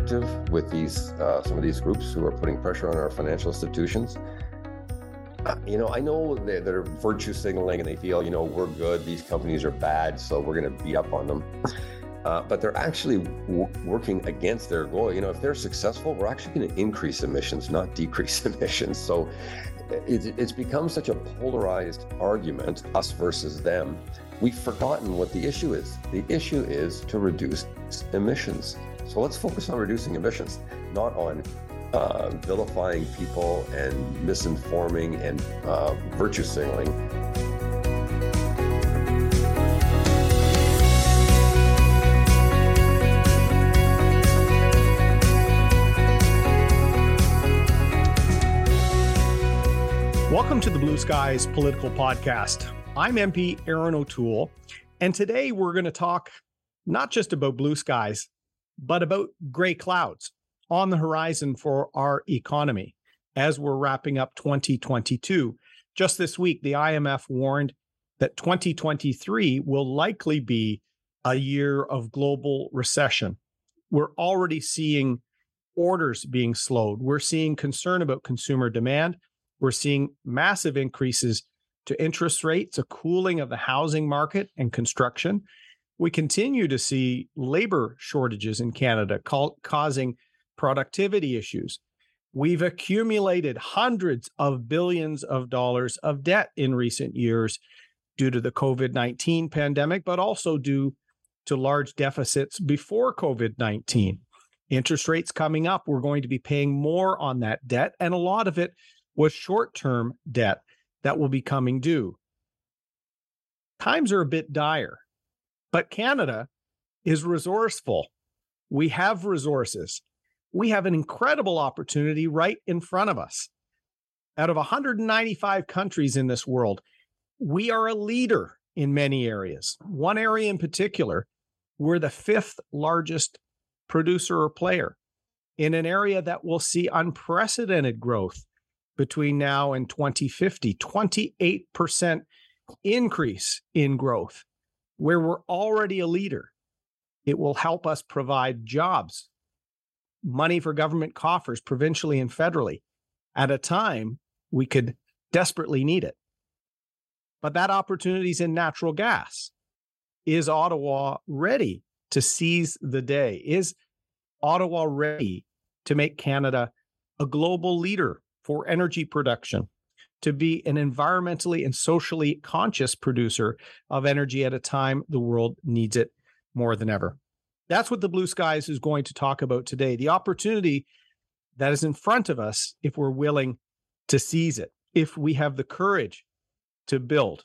perspective with these uh, some of these groups who are putting pressure on our financial institutions. Uh, you know, I know they're, they're virtue signaling and they feel, you know, we're good, these companies are bad, so we're going to beat up on them. Uh, but they're actually w- working against their goal. You know, if they're successful, we're actually going to increase emissions, not decrease emissions. So it, it's become such a polarized argument, us versus them. We've forgotten what the issue is. The issue is to reduce emissions. So let's focus on reducing emissions, not on uh, vilifying people and misinforming and uh, virtue signaling. Welcome to the Blue Skies Political Podcast. I'm MP Erin O'Toole, and today we're going to talk not just about blue skies, but about gray clouds on the horizon for our economy as we're wrapping up 2022. Just this week, the IMF warned that 2023 will likely be a year of global recession. We're already seeing orders being slowed. We're seeing concern about consumer demand. We're seeing massive increases to interest rates, a cooling of the housing market and construction. We continue to see labor shortages in Canada causing productivity issues. We've accumulated hundreds of billions of dollars of debt in recent years due to the COVID 19 pandemic, but also due to large deficits before COVID 19. Interest rates coming up, we're going to be paying more on that debt, and a lot of it was short term debt that will be coming due. Times are a bit dire, but Canada is resourceful. We have resources. We have an incredible opportunity right in front of us. Out of 195 countries in this world, we are a leader in many areas. One area in particular, we're the fifth largest producer or player in an area that will see unprecedented growth between now and 2050, 28% increase in growth, where we're already a leader. It will help us provide jobs, money for government coffers, provincially and federally, at a time we could desperately need it. But that opportunity is in natural gas. Is Ottawa ready to seize the day? Is Ottawa ready to make Canada a global leader for energy production, to be an environmentally and socially conscious producer of energy at a time the world needs it more than ever. That's what the Blue Skies is going to talk about today the opportunity that is in front of us if we're willing to seize it, if we have the courage to build.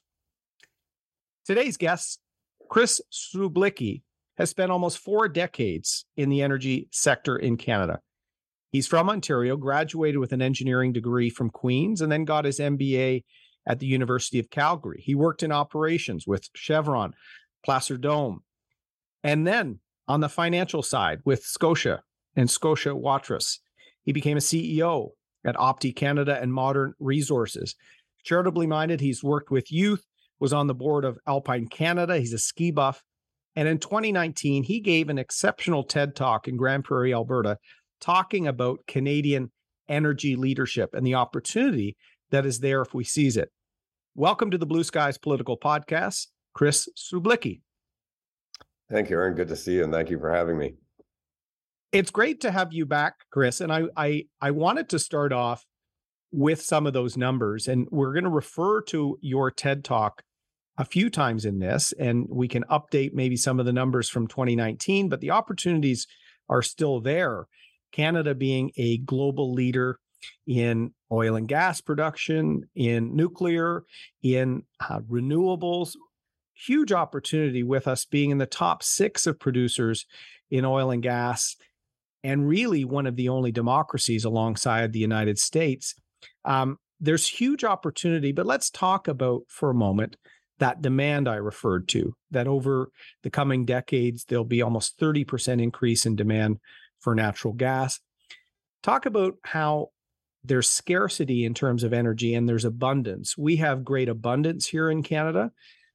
Today's guest, Chris Slubicki, has spent almost four decades in the energy sector in Canada. He's from Ontario, graduated with an engineering degree from Queen's, and then got his MBA at the University of Calgary. He worked in operations with Chevron, Placer Dome, and then on the financial side with Scotia and Scotia Waterous. He became a CEO at Opti Canada and Modern Resources. Charitably minded, he's worked with youth, was on the board of Alpine Canada. He's a ski buff. And in 2019, he gave an exceptional TED talk in Grande Prairie, Alberta, talking about Canadian energy leadership and the opportunity that is there if we seize it. Welcome to the Blue Skies Political Podcast, Chris Slubicki. Thank you, Erin. Good to see you, and thank you for having me. It's great to have you back, Chris. And I I I wanted to start off with some of those numbers, and we're going to refer to your TED Talk a few times in this, and we can update maybe some of the numbers from 2019, but the opportunities are still there. Canada being a global leader in oil and gas production, in nuclear, in uh, renewables. Huge opportunity with us being in the top six of producers in oil and gas, and really one of the only democracies alongside the United States. Um, there's huge opportunity, but let's talk about for a moment that demand I referred to, that over the coming decades, there'll be almost 30% increase in demand for natural gas. Talk about how there's scarcity in terms of energy and there's abundance. We have great abundance here in Canada,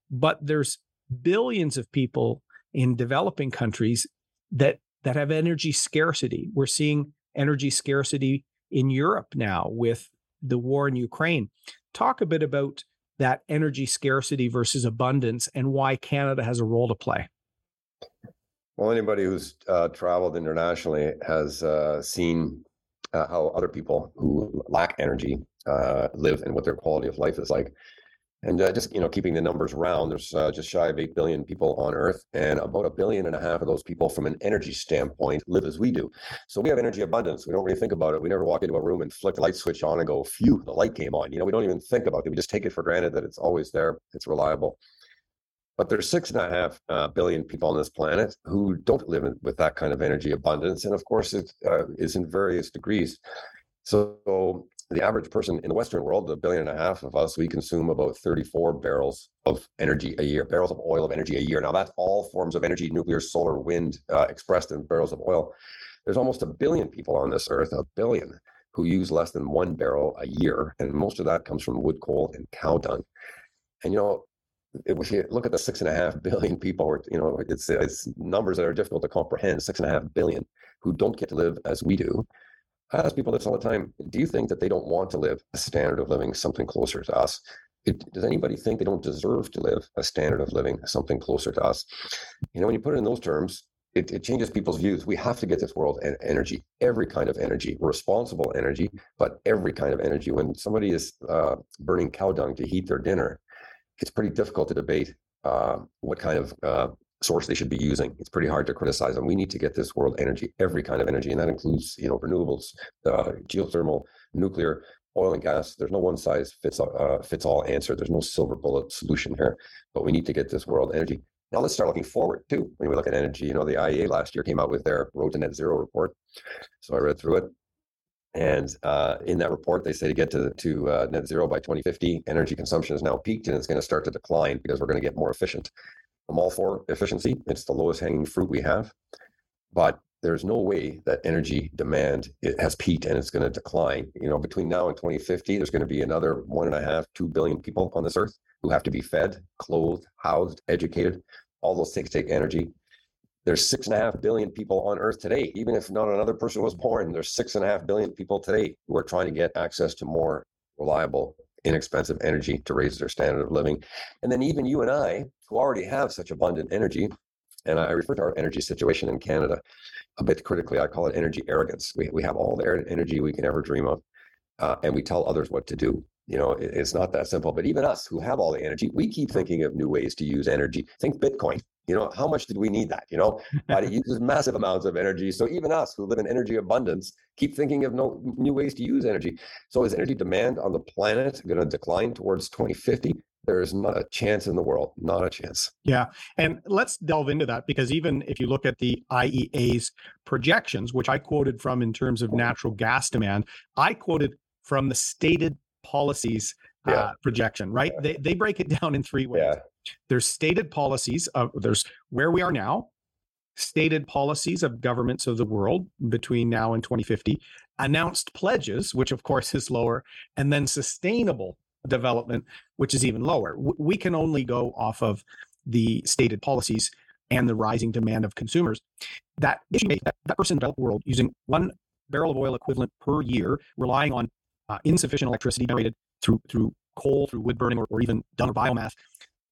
but there's billions of people in developing countries that that have energy scarcity. We're seeing energy scarcity in Europe now with the war in Ukraine. Talk a bit about that energy scarcity versus abundance and why Canada has a role to play. Well, anybody who's uh, traveled internationally has uh, seen uh, how other people who lack energy uh, live and what their quality of life is like. And uh, just you know, keeping the numbers round, there's uh, just shy of eight billion people on Earth, and about a billion and a half of those people, from an energy standpoint, live as we do. So we have energy abundance. We don't really think about it. We never walk into a room and flick the light switch on and go, "Phew, the light came on." You know, we don't even think about it. We just take it for granted that it's always there. It's reliable. But there's six and a half uh, billion people on this planet who don't live in, with that kind of energy abundance, and of course, it uh, is in various degrees. So the average person in the Western world, the billion and a half of us, we consume about 34 barrels of energy a year, barrels of oil of energy a year. Now, that's all forms of energy nuclear, solar, wind, uh, expressed in barrels of oil. There's almost a billion people on this earth, a billion, who use less than one barrel a year. And most of that comes from wood, coal, and cow dung. And, you know, if you look at the six and a half billion people, or you know, it's, it's numbers that are difficult to comprehend, six and a half billion who don't get to live as we do. I ask people this all the time. Do you think that they don't want to live a standard of living something closer to us? It, does anybody think they don't deserve to live a standard of living something closer to us? You know, when you put it in those terms, it, it changes people's views. We have to get this world and energy, every kind of energy, responsible energy, but every kind of energy. When somebody is uh, burning cow dung to heat their dinner, it's pretty difficult to debate uh, what kind of uh, source they should be using. It's pretty hard to criticize them. We need to get this world energy, every kind of energy, and that includes, you know, renewables, uh, geothermal, nuclear, oil and gas. There's no one size fits uh, fits all answer. There's no silver bullet solution here, but we need to get this world energy. Now let's start looking forward too. When we look at energy, you know, the IEA last year came out with their Road to Net Zero report. So I read through it. And uh, in that report, they say to get to, to uh, net zero by 2050, energy consumption is now peaked and it's going to start to decline because we're going to get more efficient. I'm all for efficiency. It's the lowest hanging fruit we have. But there's no way that energy demand has peaked and it's going to decline. You know, between now and 2050, there's going to be another one and a half, two billion people on this earth who have to be fed, clothed, housed, educated. All those things take energy. There's six and a half billion people on earth today. Even if not another person was born, there's six and a half billion people today who are trying to get access to more reliable inexpensive energy to raise their standard of living. And then even you and I, who already have such abundant energy, and I refer to our energy situation in Canada a bit critically, I call it energy arrogance. We, we have all the energy we can ever dream of, uh, and we tell others what to do. You know, it, it's not that simple. But even us who have all the energy, we keep thinking of new ways to use energy. Think Bitcoin. You know, how much did we need that? You know, but it uses massive amounts of energy. So even us who live in energy abundance keep thinking of no, new ways to use energy. So is energy demand on the planet going to decline towards 2050? There is not a chance in the world, not a chance. Yeah. And let's delve into that because even if you look at the IEA's projections, which I quoted from in terms of natural gas demand, I quoted from the stated policies yeah. uh, projection, right? Yeah. They, they break it down in three ways. Yeah. There's stated policies of there's where we are now, stated policies of governments of the world between now and 2050, announced pledges, which of course is lower, and then sustainable development, which is even lower. We can only go off of the stated policies and the rising demand of consumers. That that, that person in the developed world using one barrel of oil equivalent per year, relying on uh, insufficient electricity generated through through coal, through wood burning, or, or even dung or biomass,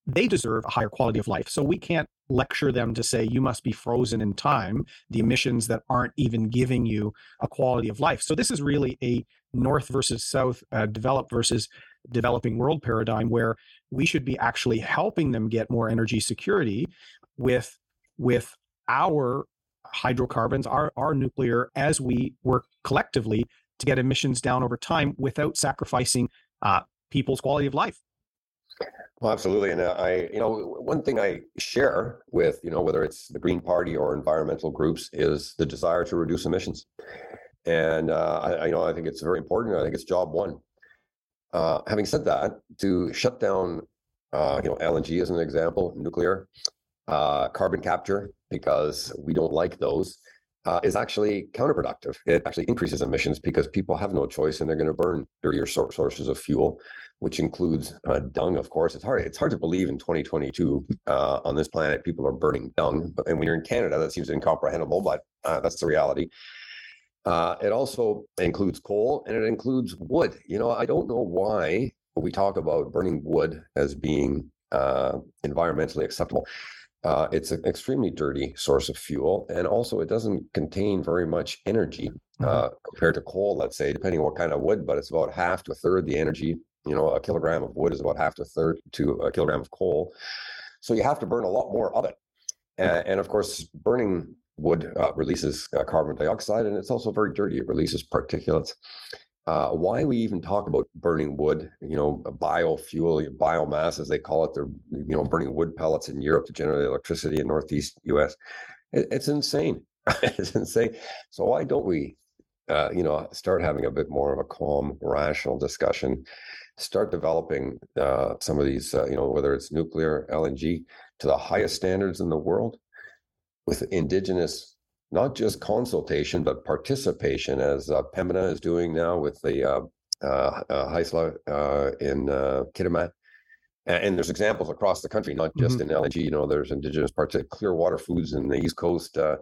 they deserve a higher quality of life. So we can't lecture them to say you must be frozen in time, the emissions that aren't even giving you a quality of life. So this is really a north versus south, uh, developed versus developing world paradigm where we should be actually helping them get more energy security with with our hydrocarbons, our, our nuclear, as we work collectively to get emissions down over time without sacrificing uh, people's quality of life. Well, absolutely. And uh, I, you know, one thing I share with, you know, whether it's the Green Party or environmental groups is the desire to reduce emissions. And uh, I, you know, I think it's very important. I think it's job one. Uh, having said that, to shut down, uh, you know, LNG as an example, nuclear, uh, carbon capture, because we don't like those, uh, is actually counterproductive. It actually increases emissions because people have no choice and they're going to burn dirtier sources of fuel, which includes uh, dung. Of course, it's hard. It's hard to believe in 2022 uh, on this planet people are burning dung, and when you're in Canada, that seems incomprehensible, but uh, that's the reality. Uh, it also includes coal and it includes wood. You know, I don't know why we talk about burning wood as being uh, environmentally acceptable. Uh, it's an extremely dirty source of fuel, and also it doesn't contain very much energy mm-hmm. uh, compared to coal. Let's say, depending on what kind of wood, but it's about half to a third the energy. You know, a kilogram of wood is about half to a third to a kilogram of coal. So you have to burn a lot more of it, and, and of course, burning wood uh, releases uh, carbon dioxide, and it's also very dirty. It releases particulates. Uh, why we even talk about burning wood, you know, biofuel, biomass, as they call it, they're, you know, burning wood pellets in Europe to generate electricity in Northeast US. It, it's insane. it's insane. So why don't we, uh, you know, start having a bit more of a calm, rational discussion, start developing uh, some of these, uh, you know, whether it's nuclear, LNG, to the highest standards in the world with indigenous not just consultation, but participation, as uh, Pembina is doing now with the uh, uh, uh Haisla uh, in uh, Kitimat. And there's examples across the country, not just mm-hmm. in LNG. You know, there's indigenous parts of Clearwater Foods in the East Coast, uh,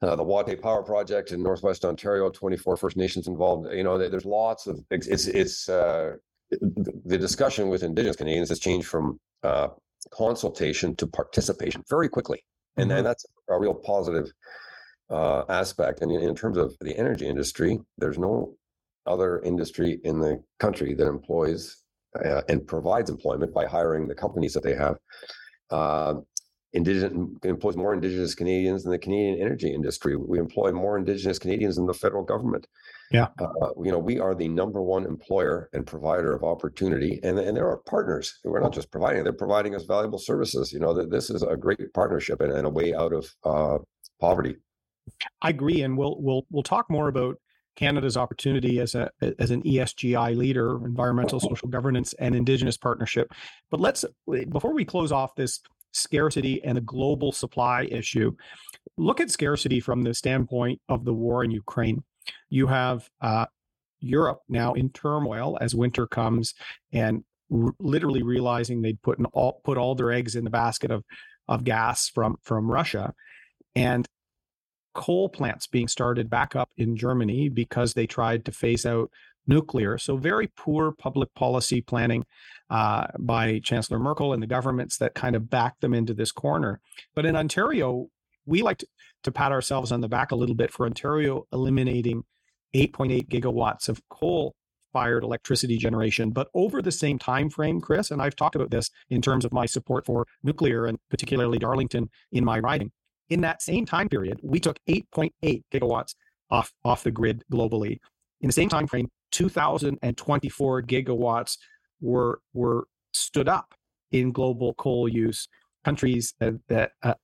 uh, the Watay Power Project in Northwest Ontario, 24 First Nations involved. You know, there's lots of it's it's uh, the discussion with Indigenous Canadians has changed from uh, consultation to participation very quickly, and, mm-hmm. and that's a real positive uh, aspect. And in, in, terms of the energy industry, there's no other industry in the country that employs uh, and provides employment by hiring the companies that they have. Uh, indigenous employs more indigenous Canadians than the Canadian energy industry. We employ more indigenous Canadians than the federal government. Yeah, uh, you know, we are the number one employer and provider of opportunity, and and there are partners. We're not just providing; they're providing us valuable services. You know, that this is a great partnership and, and a way out of uh, poverty. I agree, and we'll we'll we'll talk more about Canada's opportunity as a as an ESGI leader, environmental social governance and indigenous partnership. But let's before we close off this scarcity and the global supply issue, look at scarcity from the standpoint of the war in Ukraine. You have uh, Europe now in turmoil as winter comes and r- literally realizing they'd put all put all their eggs in the basket of of gas from from Russia. And coal plants being started back up in Germany because they tried to phase out nuclear. So, very poor public policy planning uh, by Chancellor Merkel and the governments that kind of backed them into this corner. But in Ontario, we like to, to pat ourselves on the back a little bit for Ontario eliminating 8.8 gigawatts of coal fired electricity generation but over the same time frame chris and i've talked about this in terms of my support for nuclear and particularly darlington in my riding in that same time period, we took 8.8 gigawatts off, off the grid globally. In the same time frame, 2,024 gigawatts were were stood up in global coal use. Countries that, that uh,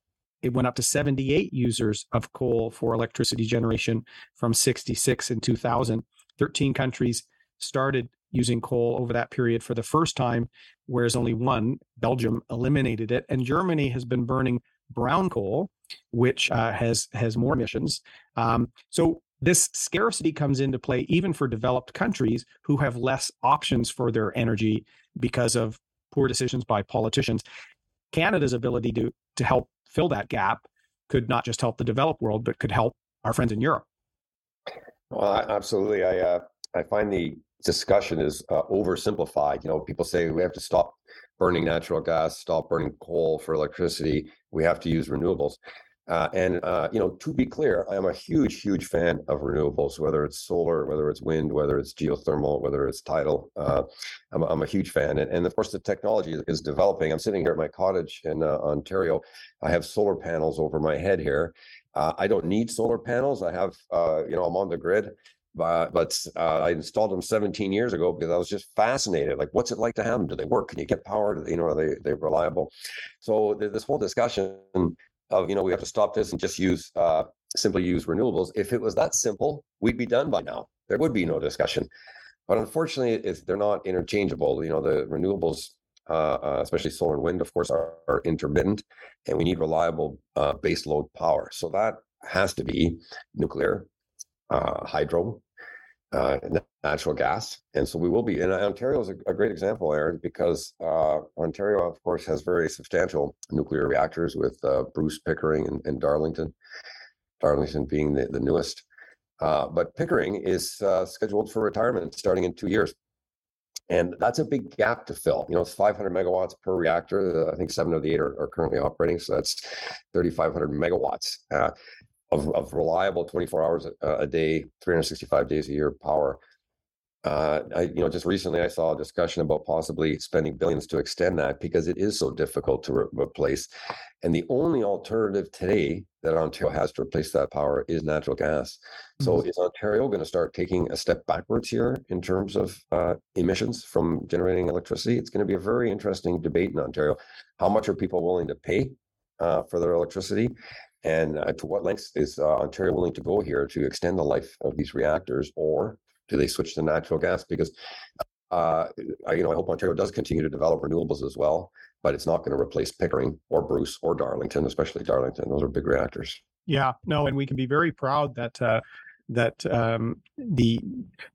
it went up to 78 users of coal for electricity generation from 66 in 2000. 13 countries started using coal over that period for the first time, whereas only one, Belgium, eliminated it. And Germany has been burning brown coal, which uh, has has more emissions. Um, so this scarcity comes into play even for developed countries who have less options for their energy because of poor decisions by politicians. Canada's ability to to help fill that gap could not just help the developed world, but could help our friends in Europe. Well, absolutely. I uh, I find the discussion is uh, oversimplified. You know, people say we have to stop burning natural gas, stop burning coal for electricity. We have to use renewables. Uh, and uh, you know, to be clear, I am a huge, huge fan of renewables. Whether it's solar, whether it's wind, whether it's geothermal, whether it's tidal, uh, I'm, I'm, a huge fan. And, and, of course, the technology is developing. I'm sitting here at my cottage in uh, Ontario. I have solar panels over my head here. Uh, I don't need solar panels. I have, uh, you know, I'm on the grid but, but uh, I installed them 17 years ago because I was just fascinated. Like, what's it like to have them? Do they work? Can you get power? You know, are they they reliable? So this whole discussion of you know we have to stop this and just use uh, simply use renewables. If it was that simple, we'd be done by now. There would be no discussion. But unfortunately, if they're not interchangeable, you know, the renewables, uh, uh, especially solar and wind, of course, are, are, intermittent, and we need reliable uh, base load power. So that has to be nuclear, uh, hydro, uh, natural gas. And so we will be, and Ontario is a, a great example, Erin, because uh, Ontario, of course, has very substantial nuclear reactors with uh, Bruce, Pickering, and, and, Darlington, Darlington being the, the newest. Uh, but Pickering is uh, scheduled for retirement starting in two years. And that's a big gap to fill. You know, it's 500 megawatts per reactor. I think seven of the eight are, are currently operating. So that's 3,500 megawatts. Of, of reliable 24 hours a, a, day, 365 days a year power. Uh, I, you know, just recently I saw a discussion about possibly spending billions to extend that because it is so difficult to re- replace. And the only alternative today that Ontario has to replace that power is natural gas. So mm-hmm. is Ontario going to start taking a step backwards here in terms of uh, emissions from generating electricity? It's going to be a very interesting debate in Ontario. How much are people willing to pay uh, for their electricity? And uh, to what lengths is uh, Ontario willing to go here to extend the life of these reactors, or do they switch to natural gas? Because uh, I, you know, I hope Ontario does continue to develop renewables as well, but it's not going to replace Pickering or Bruce or Darlington, especially Darlington. Those are big reactors. Yeah, no, and we can be very proud that uh, that um, the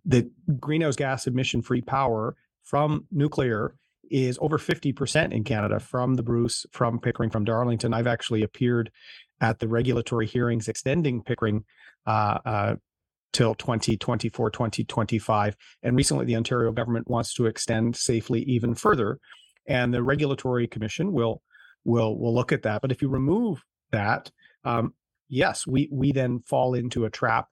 the greenhouse gas emission free power from nuclear is over 50% in Canada from the Bruce, from Pickering, from Darlington. I've actually appeared at the regulatory hearings extending Pickering uh, uh, till 2024, 2025. And recently, the Ontario government wants to extend safely even further. And the regulatory commission will will will look at that. But if you remove that, um, yes, we we then fall into a trap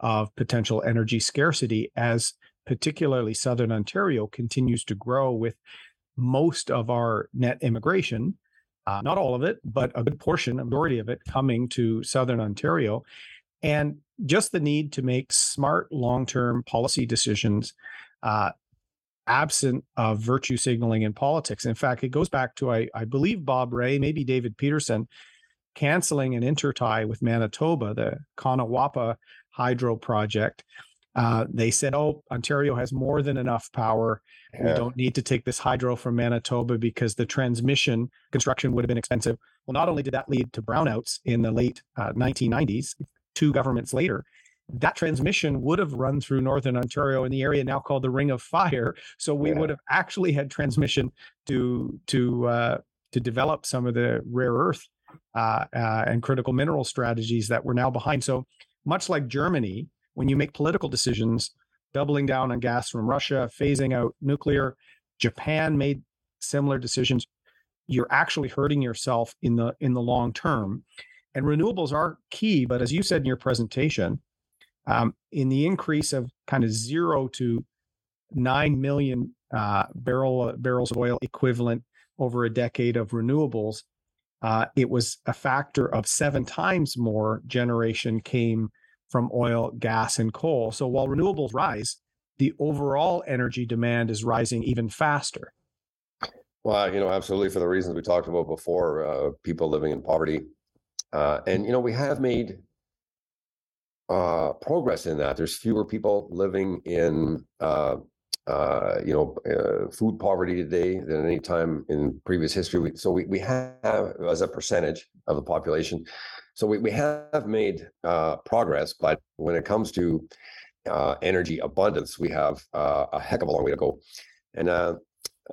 of potential energy scarcity as particularly southern Ontario continues to grow with most of our net immigration uh, not all of it, but a good portion, a majority of it coming to Southern Ontario. And just the need to make smart long term policy decisions uh, absent of virtue signaling in politics. In fact, it goes back to, I, I believe, Bob Rae, maybe David Peterson, canceling an intertie with Manitoba, the Conawapa hydro project. Uh, they said, oh, Ontario has more than enough power yeah. We don't need to take this hydro from Manitoba because the transmission construction would have been expensive. Well, not only did that lead to brownouts in the late uh, 1990s, two governments later, that transmission would have run through northern Ontario in the area now called the Ring of Fire. So we yeah. would have actually had transmission to to uh, to develop some of the rare earth uh, uh, and critical mineral strategies that we're now behind. So much like Germany, when you make political decisions doubling down on gas from Russia, phasing out nuclear. Japan made similar decisions. You're actually hurting yourself in the in the long term. And renewables are key, but as you said in your presentation, um, in the increase of kind of zero to nine million uh, barrel barrels of oil equivalent over a decade of renewables, uh, it was a factor of seven times more generation came from oil, gas, and coal. So while renewables rise, the overall energy demand is rising even faster. Well, you know, absolutely for the reasons we talked about before, uh, people living in poverty. Uh, and, you know, we have made uh, progress in that. There's fewer people living in, uh, uh, you know, uh, food poverty today than any time in previous history. So we, we have, as a percentage of the population, so we, we have made uh, progress, but when it comes to uh, energy abundance, we have uh, a heck of a long way to go. And uh,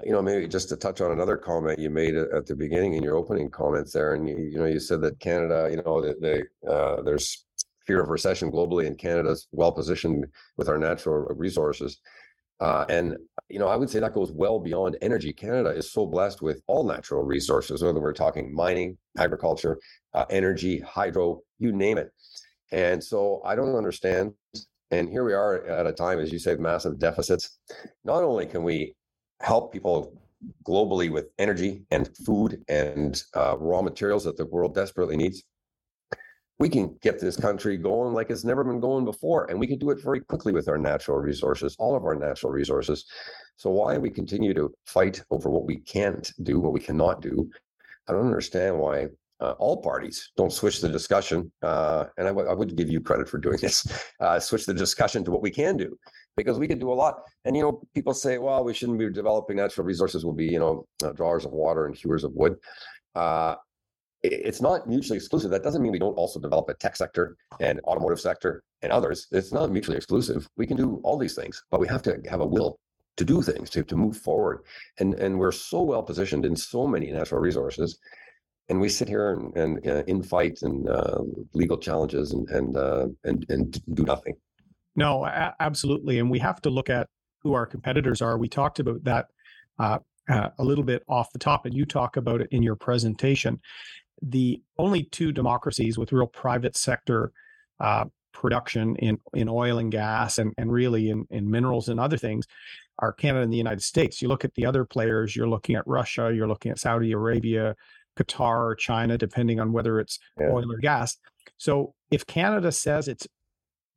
you know, maybe just to touch on another comment you made at the beginning in your opening comments there, and you, you know, you said that Canada, you know, the, the uh, there's fear of recession globally, and Canada's well positioned with our natural resources. Uh, and you know, I would say that goes well beyond energy. Canada is so blessed with all natural resources, whether we're talking mining, agriculture, uh, energy, hydro, you name it. And so I don't understand. And here we are at a time, as you say, massive deficits. Not only can we help people globally with energy and food and uh, raw materials that the world desperately needs, we can get this country going like it's never been going before. And we can do it very quickly with our natural resources, all of our natural resources. So why we continue to fight over what we can't do, what we cannot do? I don't understand why uh, all parties don't switch the discussion. Uh, and I, w- I would give you credit for doing this. Uh, switch the discussion to what we can do because we can do a lot. And you know, people say, "Well, we shouldn't be developing natural resources. We'll be, you know, uh, drawers of water and hewers of wood." It's not mutually exclusive. That doesn't mean we don't also develop a tech sector and automotive sector and others. It's not mutually exclusive. We can do all these things, but we have to have a will to do things, to, to move forward. And, and we're so well positioned in so many natural resources. And we sit here and, and uh, and uh, legal challenges and, and, uh, and, and do nothing. No, a- absolutely. And we have to look at who our competitors are. We talked about that uh, uh, a little bit off the top, and you talk about it in your presentation. The only two democracies with real private sector uh, production in, in oil and gas and, and really in, in minerals and other things are Canada and the United States. You look at the other players, you're looking at Russia, you're looking at Saudi Arabia, Qatar, or China, depending on whether it's yeah. oil or gas. So if Canada says it's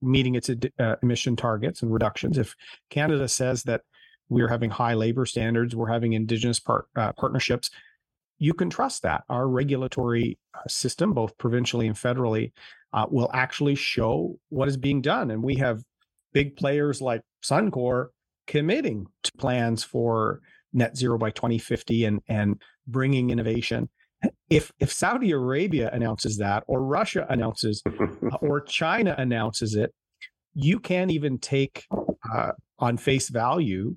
meeting its uh, emission targets and reductions, if Canada says that we're having high labor standards, we're having indigenous part, uh, partnerships, you can trust that. Our regulatory uh, system, both provincially and federally, uh, will actually show what is being done. And we have big players like Suncor committing to plans for net zero by 2050 and and bringing innovation if if Saudi Arabia announces that or Russia announces or China announces it you can't even take uh, on face value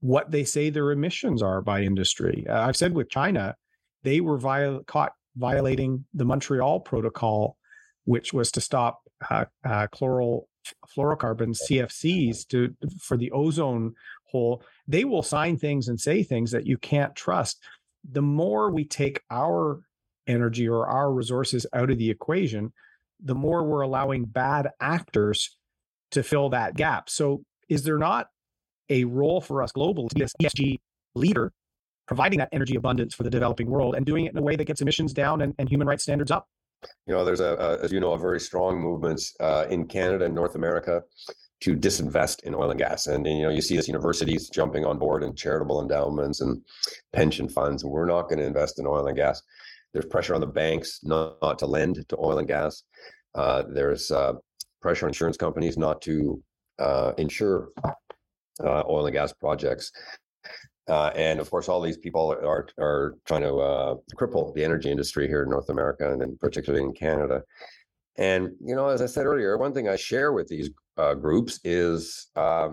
what they say their emissions are by industry uh, I've said with China they were viol- caught violating the Montreal protocol which was to stop uh, uh, chloral fluorocarbons CFCs to for the ozone hole. They will sign things and say things that you can't trust. The more we take our energy or our resources out of the equation the more we're allowing bad actors to fill that gap. So is there not a role for us globally an ESG leader providing that energy abundance for the developing world and doing it in a way that gets emissions down and, and human rights standards up you know, there's a, a as you know, a very strong movement uh, in Canada and North America to disinvest in oil and gas. And, and, you know, you see this universities jumping on board and charitable endowments and pension funds. We're not going to invest in oil and gas. There's pressure on the banks not, not to lend to oil and gas. Uh, there's uh, pressure on insurance companies not to uh, insure uh, oil and gas projects. Uh, and of course, all these people are are trying to uh, cripple the energy industry here in North America and then particularly in Canada. And you know, as I said earlier, one thing I share with these uh, groups is uh,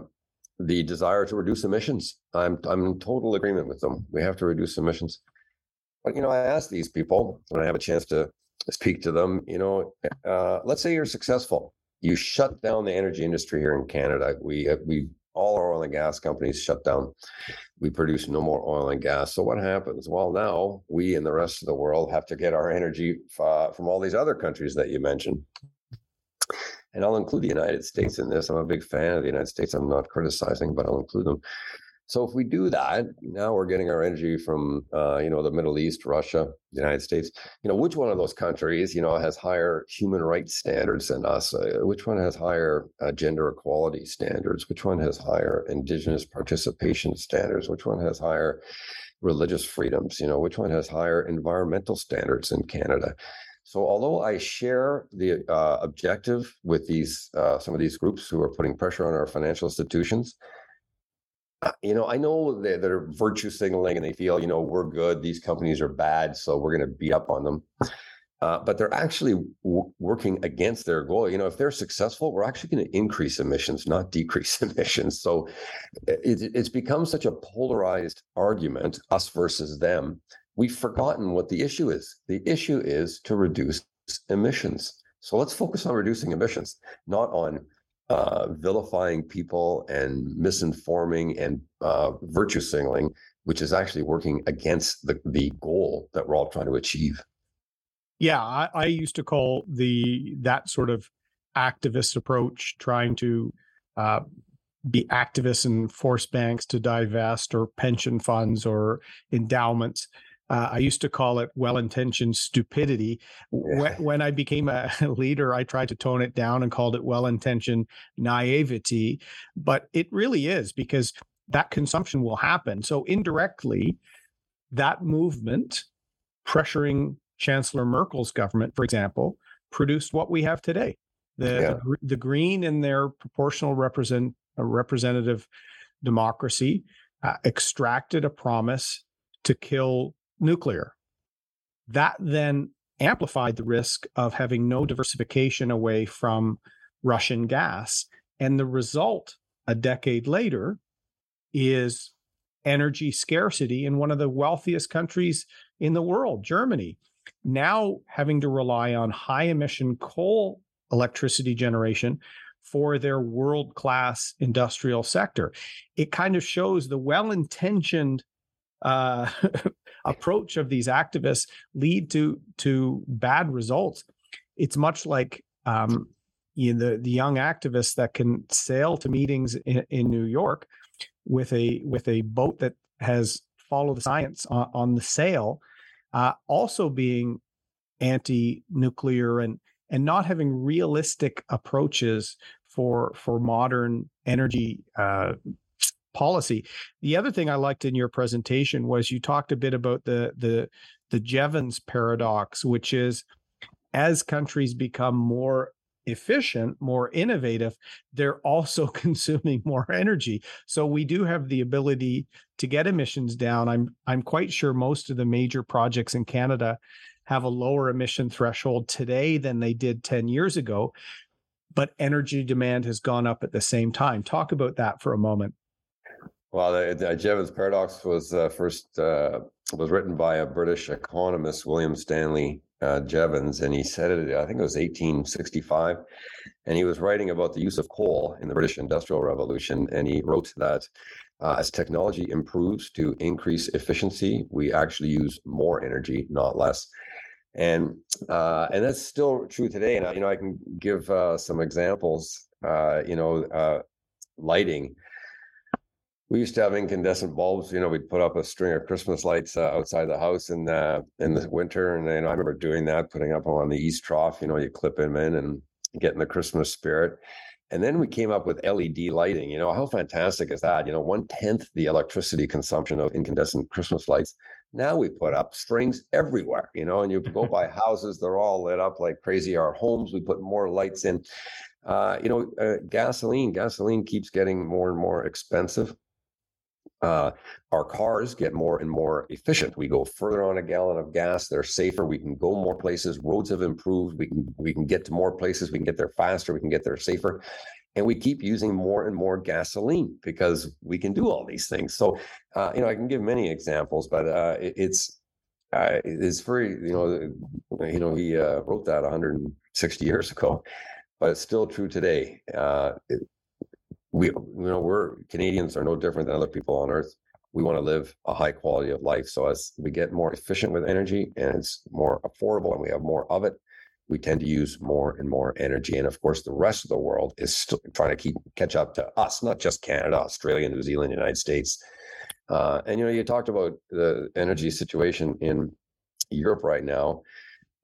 the desire to reduce emissions. I'm I'm in total agreement with them. We have to reduce emissions. But you know, I ask these people when I have a chance to speak to them. You know, uh, let's say you're successful. You shut down the energy industry here in Canada. We we all our oil and gas companies shut down. We produce no more oil and gas. So what happens? Well, now we and the rest of the world have to get our energy uh, from all these other countries that you mentioned. And I'll include the United States in this. I'm a big fan of the United States. I'm not criticizing, but I'll include them. So if we do that, now we're getting our energy from uh, you know the Middle East, Russia, the United States. You know which one of those countries you know has higher human rights standards than us? Uh, which one has higher uh, gender equality standards? Which one has higher Indigenous participation standards? Which one has higher religious freedoms? You know which one has higher environmental standards in Canada? So although I share the uh, objective with these uh, some of these groups who are putting pressure on our financial institutions you know, I know that they're virtue signaling and they feel, you know, we're good, these companies are bad, so we're going to beat up on them. Uh, but they're actually w- working against their goal. You know, if they're successful, we're actually going to increase emissions, not decrease emissions. So it, it's become such a polarized argument, us versus them. We've forgotten what the issue is. The issue is to reduce emissions. So let's focus on reducing emissions, not on uh, vilifying people and misinforming and uh, virtue signaling, which is actually working against the, the goal that we're all trying to achieve. Yeah, I, I used to call the that sort of activist approach trying to uh, be activists and force banks to divest or pension funds or endowments uh, I used to call it well intentioned stupidity. When, when, I became a leader, I tried to tone it down and called it well intentioned naivety. But it really is because that consumption will happen. So, indirectly, that movement pressuring Chancellor Merkel's government, for example, produced what we have today. The, yeah. the, the, Green in their proportional represent, representative democracy uh, extracted a promise to kill nuclear. That then amplified the risk of having no diversification away from Russian gas. And the result a decade later is energy scarcity in one of the wealthiest countries in the world, Germany, now having to rely on high emission coal electricity generation for their world class industrial sector. It kind of shows the well intentioned uh, approach of these activists lead to to bad results. It's much like um, you know, the the young activists that can sail to meetings in, in New York with a with a boat that has followed the science on, on the sail, uh, also being anti-nuclear and and not having realistic approaches for for modern energy uh, policy. The other thing I liked in your presentation was you talked a bit about the the the Jevons paradox, which is as countries become more efficient, more innovative, they're also consuming more energy. So we do have the ability to get emissions down. I'm I'm quite sure most of the major projects in Canada have a lower emission threshold today than they did 10 years ago, but energy demand has gone up at the same time. Talk about that for a moment. Well, the, the Jevons paradox was uh, first uh, was written by a British economist, William Stanley uh, Jevons, and he said it. I think it was 1865, and he was writing about the use of coal in the British Industrial Revolution, and he wrote that. Uh, as technology improves to increase efficiency, we actually use more energy, not less and uh, and that's still true today. And you know, I can give uh, some examples. Uh, you know, uh, lighting we used to have incandescent bulbs. You know, we'd put up a string of Christmas lights uh, outside the house in the in the winter, and you know, I remember doing that, putting up on the east trough. You know, you clip them in and getting the Christmas spirit. And then we came up with LED lighting. You know, how fantastic is that? You know, one tenth the electricity consumption of incandescent Christmas lights. Now we put up strings everywhere. You know, and you go by houses; they're all lit up like crazy. Our homes, we put more lights in. Uh, you know, uh, gasoline. Gasoline keeps getting more and more expensive uh, our cars get more and more efficient. We go further on a gallon of gas. They're safer. We can go more places. Roads have improved. We can we can get to more places. We can get there faster. We can get there safer. And we keep using more and more gasoline because we can do all these things. So, uh, you know, I can give many examples, but uh, it, it's uh, it's very you know you know he uh, wrote that 160 years ago, but it's still true today. Uh, it, we you know we're Canadians are no different than other people on earth. We want to live a high quality of life. So as we get more efficient with energy and it's more affordable and we have more of it, we tend to use more and more energy. And of course, the rest of the world is still trying to keep catch up to us, not just Canada, Australia, New Zealand, United States. Uh, and you know, you talked about the energy situation in Europe right now.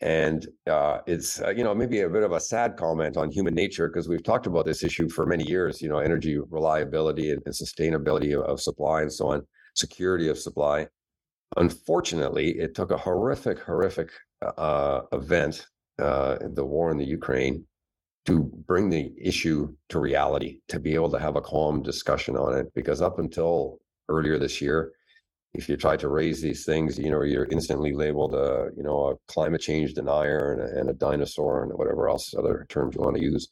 And uh, it's uh, you know maybe a bit of a sad comment on human nature because we've talked about this issue for many years. You know, energy reliability and, and sustainability of, of, supply and so on, security of supply. Unfortunately, it took a horrific, horrific uh, event, uh, the war in the Ukraine, to bring the issue to reality, to be able to have a calm discussion on it. Because up until earlier this year, if you try to raise these things, you know, you're instantly labeled a, you know, a climate change denier and a, and a dinosaur and whatever else other terms you want to use.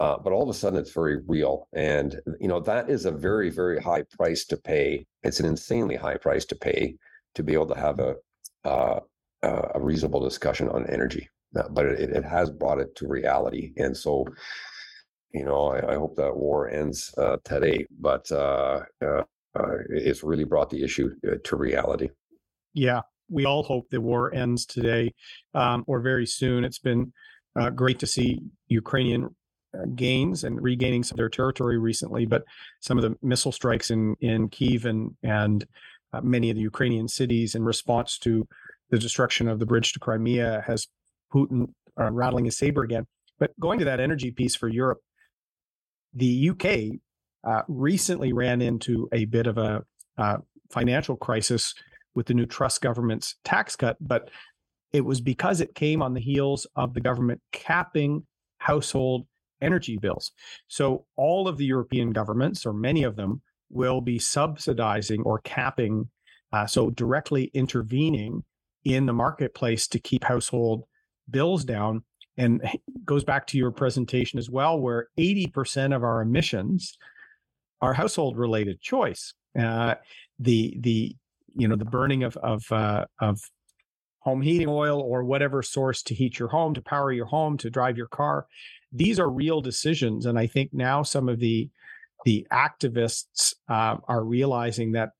Uh, but all of a sudden, it's very real, and you know that is a very, very high price to pay. It's an insanely high price to pay to be able to have a uh, a reasonable discussion on energy. Uh, but it, it has brought it to reality, and so you know, I, I, hope that war ends uh, today. But uh, uh, uh, it's really brought the issue uh, to reality. Yeah, we all hope the war ends today um, or very soon. It's been uh, great to see Ukrainian uh, gains and regaining some of their territory recently, but some of the missile strikes in in Kiev and and uh, many of the Ukrainian cities in response to the destruction of the bridge to Crimea has Putin uh, rattling his saber again. But going to that energy piece for Europe, the UK uh, recently ran into a bit of a uh, financial crisis with the new Truss government's tax cut, but it was because it came on the heels of the government capping household energy bills. So all of the European governments, or many of them, will be subsidizing or capping, uh, so directly intervening in the marketplace to keep household bills down. And goes back to your presentation as well, where 80% of our emissions are household related choice. Uh, the the you know the burning of of uh, of home heating oil or whatever source to heat your home, to power your home, to drive your car. These are real decisions, and I think now some of the the activists uh, are realizing that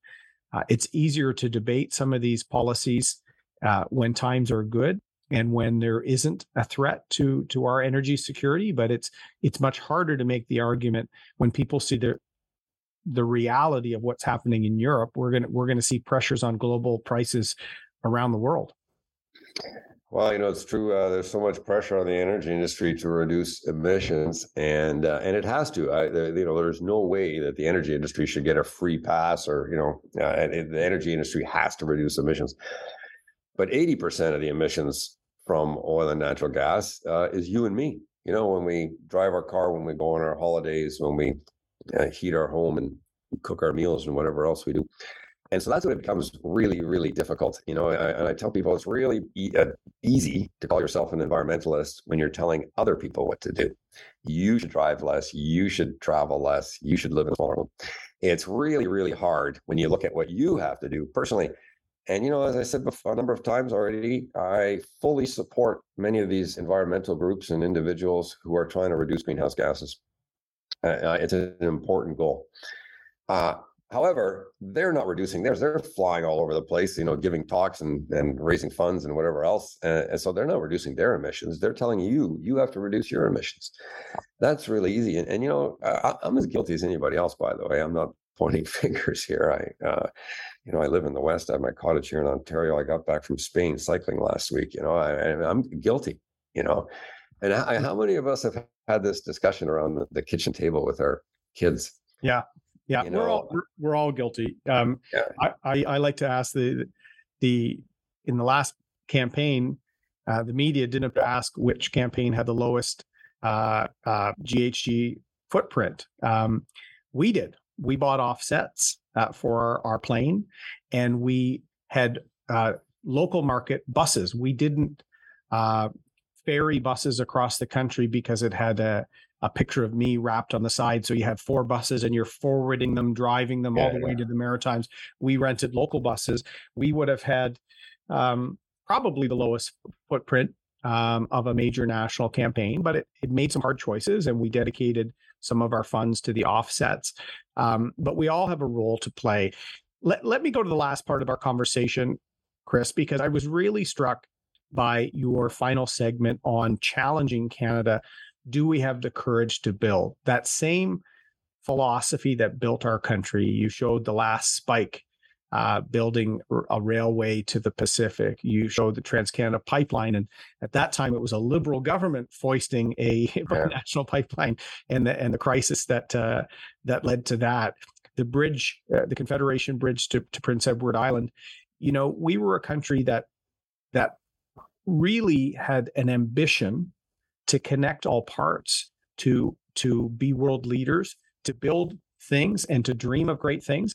uh, it's easier to debate some of these policies uh, when times are good and when there isn't a threat to to our energy security but it's it's much harder to make the argument when people see the the reality of what's happening in Europe we're going to we're going to see pressures on global prices around the world well, you know, it's true. Uh, there's so much pressure on the energy industry to reduce emissions, and uh, and it has to. I, you know, there's no way that the energy industry should get a free pass, or you know, uh, the energy industry has to reduce emissions. But 80% of the emissions from oil and natural gas uh, is you and me. You know, when we drive our car, when we go on our holidays, when we uh, heat our home and cook our meals and whatever else we do. And so that's when it becomes really, really difficult. You know, I, and I tell people it's really e- uh, easy to call yourself an environmentalist when you're telling other people what to do. You should drive less. You should travel less. You should live in a smaller home. It's really, really hard when you look at what you have to do personally. And you know, as I said before, a number of times already, I fully support many of these environmental groups and individuals who are trying to reduce greenhouse gases. Uh, uh it's an important goal. Uh, However, they're not reducing theirs. They're flying all over the place, you know, giving talks and, and raising funds and whatever else. And, and so they're not reducing their emissions. They're telling you, you have to reduce your emissions. That's really easy. And, and you know, I, am as guilty as anybody else, by the way. I'm not pointing fingers here. I, uh, you know, I live in the West. I have my cottage here in Ontario. I got back from Spain cycling last week. You know, I, I'm guilty, you know. And I, how many of us have had this discussion around the, the kitchen table with our kids? Yeah. Yeah, you know? we're all we're, we're all guilty. Um, yeah. I, I, I like to ask the the in the last campaign, uh, the media didn't ask which campaign had the lowest uh, uh, GHG footprint. Um, we did. We bought offsets uh, for our, our, plane, and we had uh, local market buses. We didn't uh, ferry buses across the country because it had a a picture of me wrapped on the side. So you have four buses and you're forwarding them, driving them yeah, all the yeah. way to the Maritimes. We rented local buses. We would have had um, probably the lowest footprint um, of a major national campaign, but it, it made some hard choices and we dedicated some of our funds to the offsets. Um, but we all have a role to play. Let, let me go to the last part of our conversation, Chris, because I was really struck by your final segment on challenging Canada do we have the courage to build that same philosophy that built our country? You showed the last spike uh, building a railway to the Pacific. You showed the Trans Canada Pipeline, and at that time it was a liberal government foisting a yeah. national pipeline, and the and the crisis that uh, that led to that. The bridge, uh, the Confederation Bridge to, to Prince Edward Island. You know, we were a country that that really had an ambition to connect all parts, to to be world leaders, to build things and to dream of great things.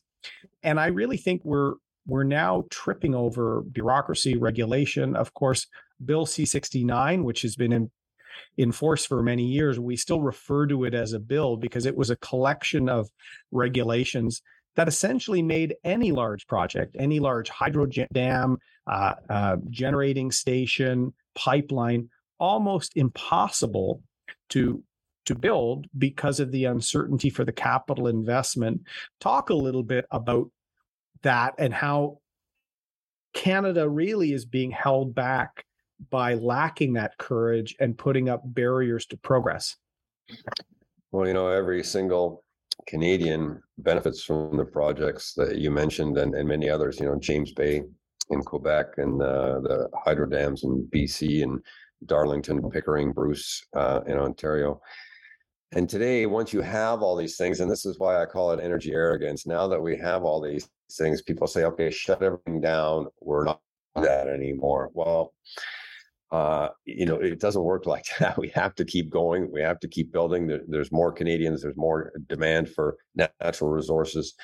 And I really think we're we're now tripping over bureaucracy, regulation. Of course, Bill C69, which has been in, in force for many years, we still refer to it as a bill because it was a collection of regulations that essentially made any large project, any large hydro dam, uh, uh, generating station, pipeline, almost impossible to to build because of the uncertainty for the capital investment. Talk a little bit about that and how Canada really is being held back by lacking that courage and putting up barriers to progress. Well, you know, every single Canadian benefits from the projects that you mentioned and, and many others, you know, James Bay in Quebec and uh, the hydro dams in BC and Darlington, Pickering, Bruce uh, in Ontario. And today, once you have all these things, and this is why I call it energy arrogance, now that we have all these things, people say, okay, shut everything down. We're not that anymore. Well, uh, you know, it doesn't work like that. We have to keep going. We have to keep building. There, there's more Canadians. There's more demand for natural resources.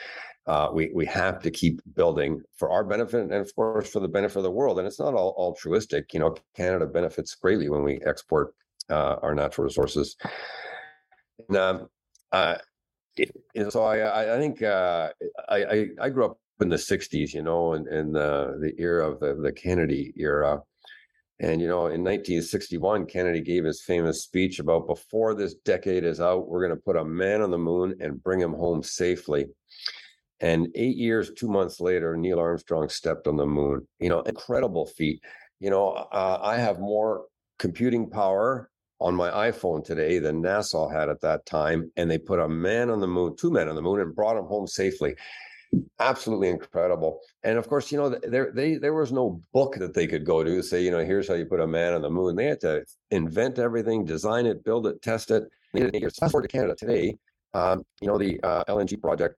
uh, we we have to keep building for our benefit and of course for the benefit of the world. And it's not all altruistic. You know, Canada benefits greatly when we export uh, our natural resources. And, um, uh, it, so I I think uh, I, I, I grew up in the '60s, you know, and in, in the the era of the the Kennedy era. And you know, in 1961, Kennedy gave his famous speech about before this decade is out, we're going to put a man on the moon and bring him home safely. And eight years, two months later, Neil Armstrong stepped on the moon. You know, incredible feat. You know, uh, I have more computing power on my iPhone today than NASA had at that time. And they put a man on the moon, two men on the moon, and brought him home safely. Absolutely incredible. And of course, you know, there they there was no book that they could go to say, you know, here's how you put a man on the moon. They had to invent everything, design it, build it, test it. Fast forward to Canada today. Um, you know, the uh, LNG project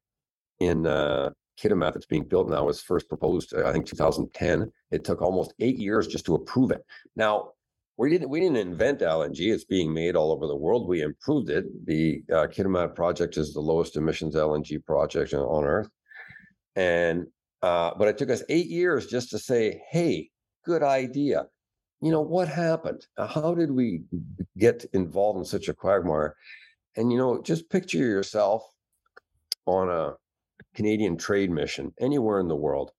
in uh, Kitimat that's being built now was first proposed, uh, I think, 2010. It took almost eight years just to approve it. Now, we didn't we didn't invent LNG. It's being made all over the world. We improved it. The uh, Kitimat project is the lowest emissions LNG project on Earth, and uh, but it took us eight years just to say, "Hey, good idea." You know what happened? How did we get involved in such a quagmire? And you know, just picture yourself on a Canadian trade mission anywhere in the world.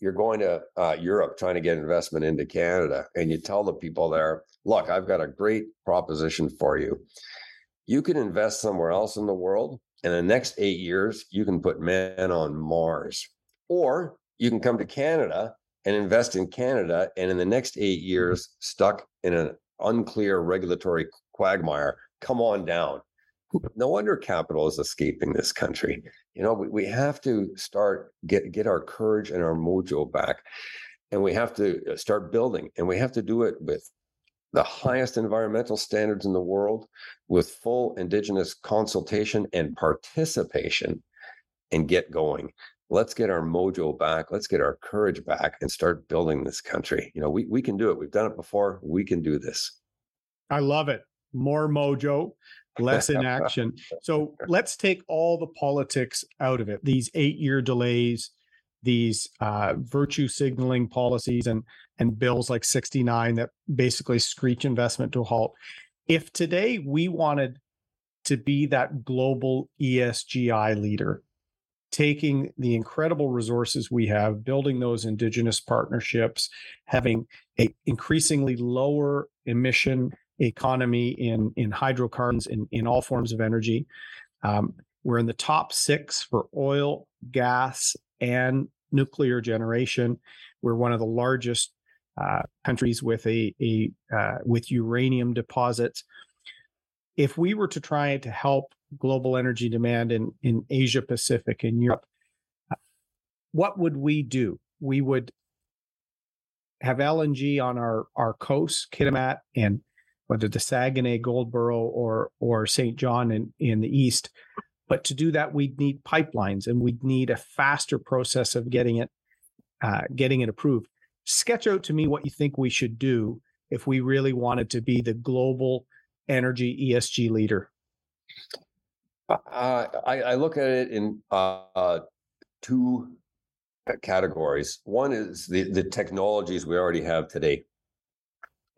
You're going to uh, Europe trying to get investment into Canada, and you tell the people there, look, I've got a great proposition for you. You can invest somewhere else in the world. In the next eight years, you can put men on Mars. Or you can come to Canada and invest in Canada. And in the next eight years, stuck in an unclear regulatory quagmire, come on down no wonder capital is escaping this country. You know, we, we have to start get get our courage and our mojo back, and we have to uh, start building, and we have to do it with the highest environmental standards in the world, with full indigenous consultation and participation, and get going. Let's get our mojo back. Let's get our courage back and start building this country. You know, we, we can do it. We've done it before. We can do this. I love it. More mojo less inaction. so let's take all the politics out of it. These eight-year delays, these uh, virtue signaling policies, and and bills like 69 that basically screech investment to a halt. If today we wanted to be that global ESGI leader, taking the incredible resources we have, building those indigenous partnerships, having a increasingly lower emission economy in in hydrocarbons in in all forms of energy. Um, we're in the top six for oil, gas, and nuclear generation. We're one of the largest uh, countries with a a uh, with uranium deposits. If we were to try to help global energy demand in in Asia Pacific and Europe, uh, what would we do? We would have LNG on our our coast, Kitimat and whether the Saguenay, Goldboro, or or Saint John in, in the east. But to do that, we'd need pipelines and we'd need a faster process of getting it uh, getting it approved. Sketch out to me what you think we should do if we really wanted to be the global energy ESG leader. Uh, I, I, look at it in uh, two categories. One is the, the technologies we already have today.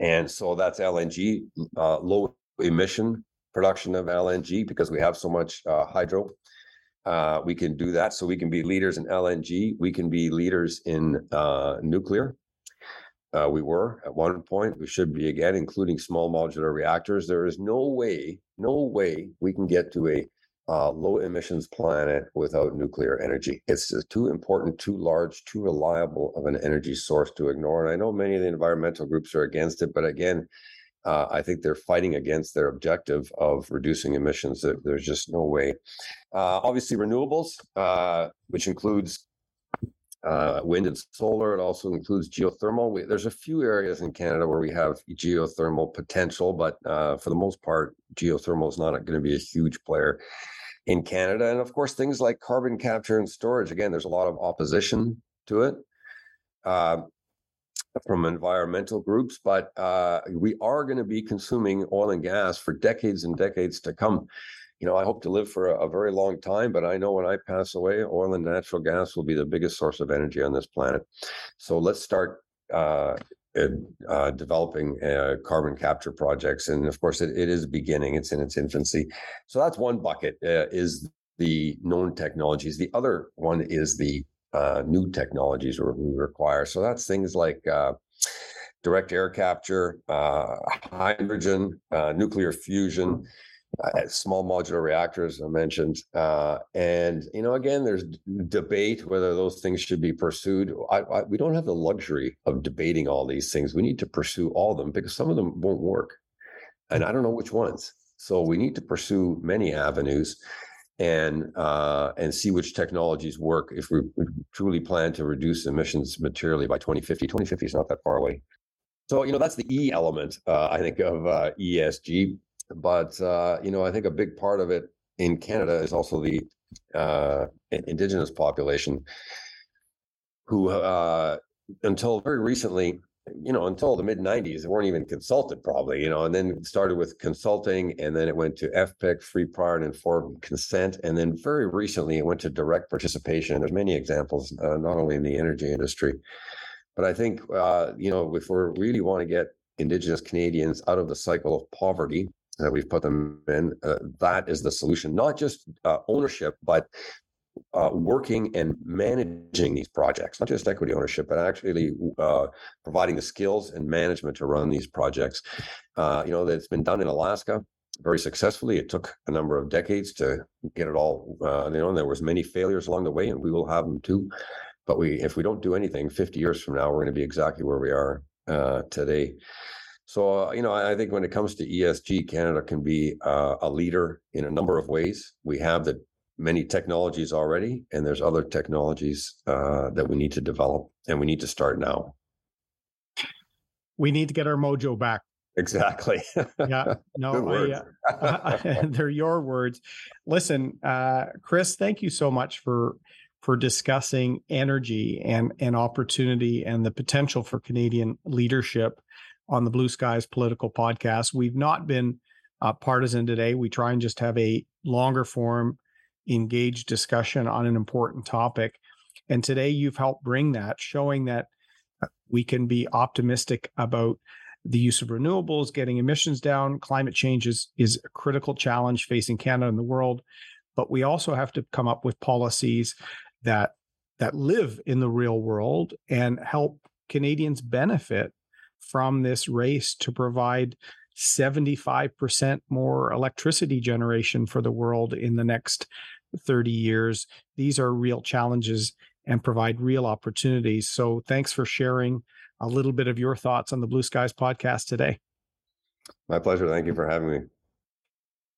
And so that's LNG, uh, low emission production of LNG because we have so much uh, hydro. Uh, we can do that. So we can be leaders in LNG. We can be leaders in uh, nuclear. Uh, we were at one point. We should be again, including small modular reactors. There is no way, no way we can get to a uh, low emissions planet without nuclear energy. It's too important, too large, too reliable of an energy source to ignore. And I know many of the environmental groups are against it, but again, uh, I think they're fighting against their objective of reducing emissions. There's just no way. Uh, obviously, renewables, uh, which includes uh, wind and solar. It also includes geothermal. We, there's a few areas in Canada where we have geothermal potential, but uh, for the most part, geothermal is not going to be a huge player in Canada. And of course, things like carbon capture and storage. Again, there's a lot of opposition to it. From environmental groups, but uh, we are going to be consuming oil and gas for decades and decades to come. You know, I hope to live for a, a, very long time, but I know when I pass away, oil and natural gas will be the biggest source of energy on this planet. So let's start uh, uh, developing uh, carbon capture projects, and of course, it, it is beginning; it's in its infancy. So that's one bucket uh, is the known technologies. The other one is the uh, new technologies we require. So that's things like uh, direct air capture, uh, hydrogen, uh, nuclear fusion, uh, small modular reactors I mentioned, uh, and you know again there's debate whether those things should be pursued. I, I, we don't have the luxury of debating all these things. We need to pursue all of them because some of them won't work, and I don't know which ones. So we need to pursue many avenues and uh, and see which technologies work if we truly plan to reduce emissions materially by 2050. 2050 is not that far away. So you know that's the E element uh, I think of uh, ESG, but uh, you know I think a big part of it in Canada is also the uh, indigenous population, who uh, until very recently you know, until the mid 90s, they weren't even consulted probably, you know, and then started with consulting and then it went to FPIC, free prior and informed consent. And then very recently it went to direct participation. There's many examples, uh, not only in the energy industry, but I think, uh, you know, if we really want to get Indigenous Canadians out of the cycle of poverty that we've put them in, uh, that is the solution, not just uh, ownership, but uh, working and managing these projects, not just equity ownership, but actually uh, providing the skills and management to run these projects. Uh, you know, that's been done in Alaska very successfully. It took a number of decades to get it all. Uh, you know, and there was many failures along the way, and we will have them too. But we, if we don't do anything, 50 years from now, we're going to be exactly where we are uh, today. So, uh, you know, I, think when it comes to ESG, Canada can be uh, a leader in a number of ways. We have the many technologies already, and there's other technologies uh, that we need to develop, and we need to start now. We need to get our mojo back. Exactly. yeah. No, I, uh, they're your words. Listen, uh, Chris, thank you so much for for discussing energy and and opportunity and the potential for Canadian leadership on the Blue Skies Political Podcast. We've not been uh, partisan today. We try and just have a longer form engaged discussion on an important topic. And today you've helped bring that, showing that uh, we can be optimistic about the use of renewables, getting emissions down. Climate change is, is a critical challenge facing Canada and the world. But we also have to come up with policies that that live in the real world and help Canadians benefit from this race to provide 75% more electricity generation for the world in the next 30 years. These are real challenges and provide real opportunities. So thanks for sharing a little bit of your thoughts on the Blue Skies podcast today. My pleasure. Thank you for having me.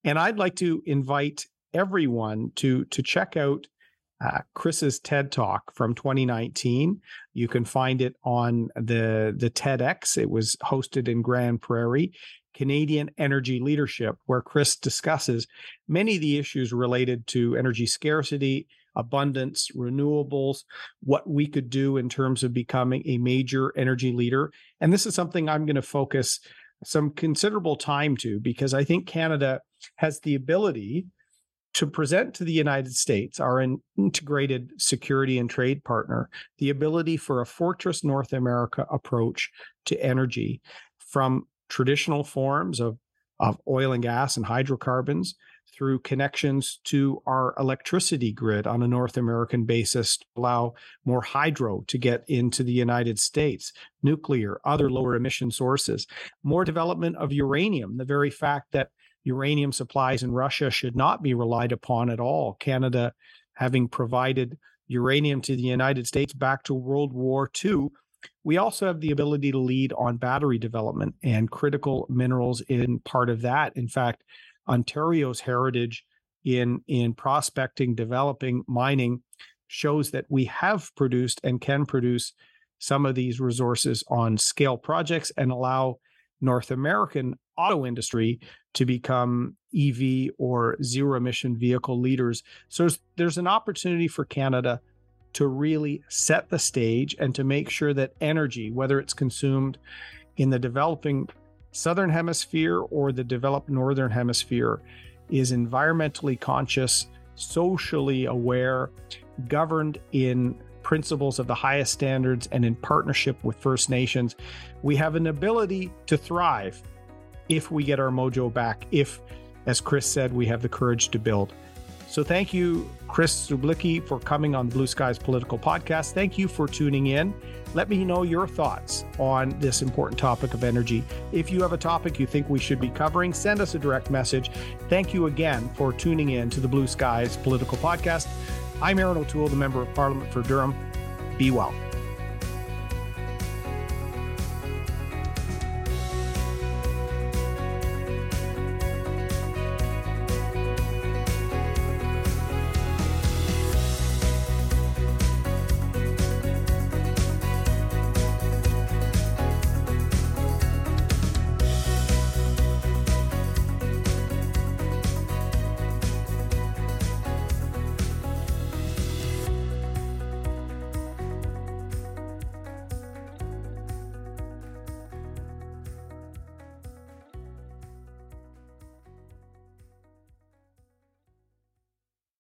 And I'd like to invite everyone to to check out uh, Chris's TED Talk from 2019. You can find it on the the TEDx. It was hosted in Grande Prairie. Canadian Energy Leadership, where Chris discusses many of the issues related to energy scarcity, abundance, renewables, what we could do in terms of becoming a major energy leader. And this is something I'm going to focus some considerable time to because I think Canada has the ability to present to the United States, our integrated security and trade partner, the ability for a Fortress North America approach to energy from traditional forms of, of oil and gas and hydrocarbons through connections to our electricity grid on a North American basis to allow more hydro to get into the United States, nuclear, other lower emission sources, more development of uranium, the very fact that uranium supplies in Russia should not be relied upon at all. Canada having provided uranium to the United States back to World War II we also have the ability to lead on battery development and critical minerals in part of that. In fact, Ontario's heritage in in prospecting, developing, mining shows that we have produced and can produce some of these resources on scale projects and allow North American auto industry to become EV or zero emission vehicle leaders. So there's, there's an opportunity for Canada to really set the stage and to make sure that energy, whether it's consumed in the developing southern hemisphere or the developed northern hemisphere, is environmentally conscious, socially aware, governed in principles of the highest standards and in partnership with First Nations, we have an ability to thrive if we get our mojo back, if, as Chris said, we have the courage to build. So thank you, Chris Slubicki, for coming on the Blue Skies Political Podcast. Thank you for tuning in. Let me know your thoughts on this important topic of energy. If you have a topic you think we should be covering, send us a direct message. Thank you again for tuning in to the Blue Skies Political Podcast. I'm Erin O'Toole, the Member of Parliament for Durham. Be well.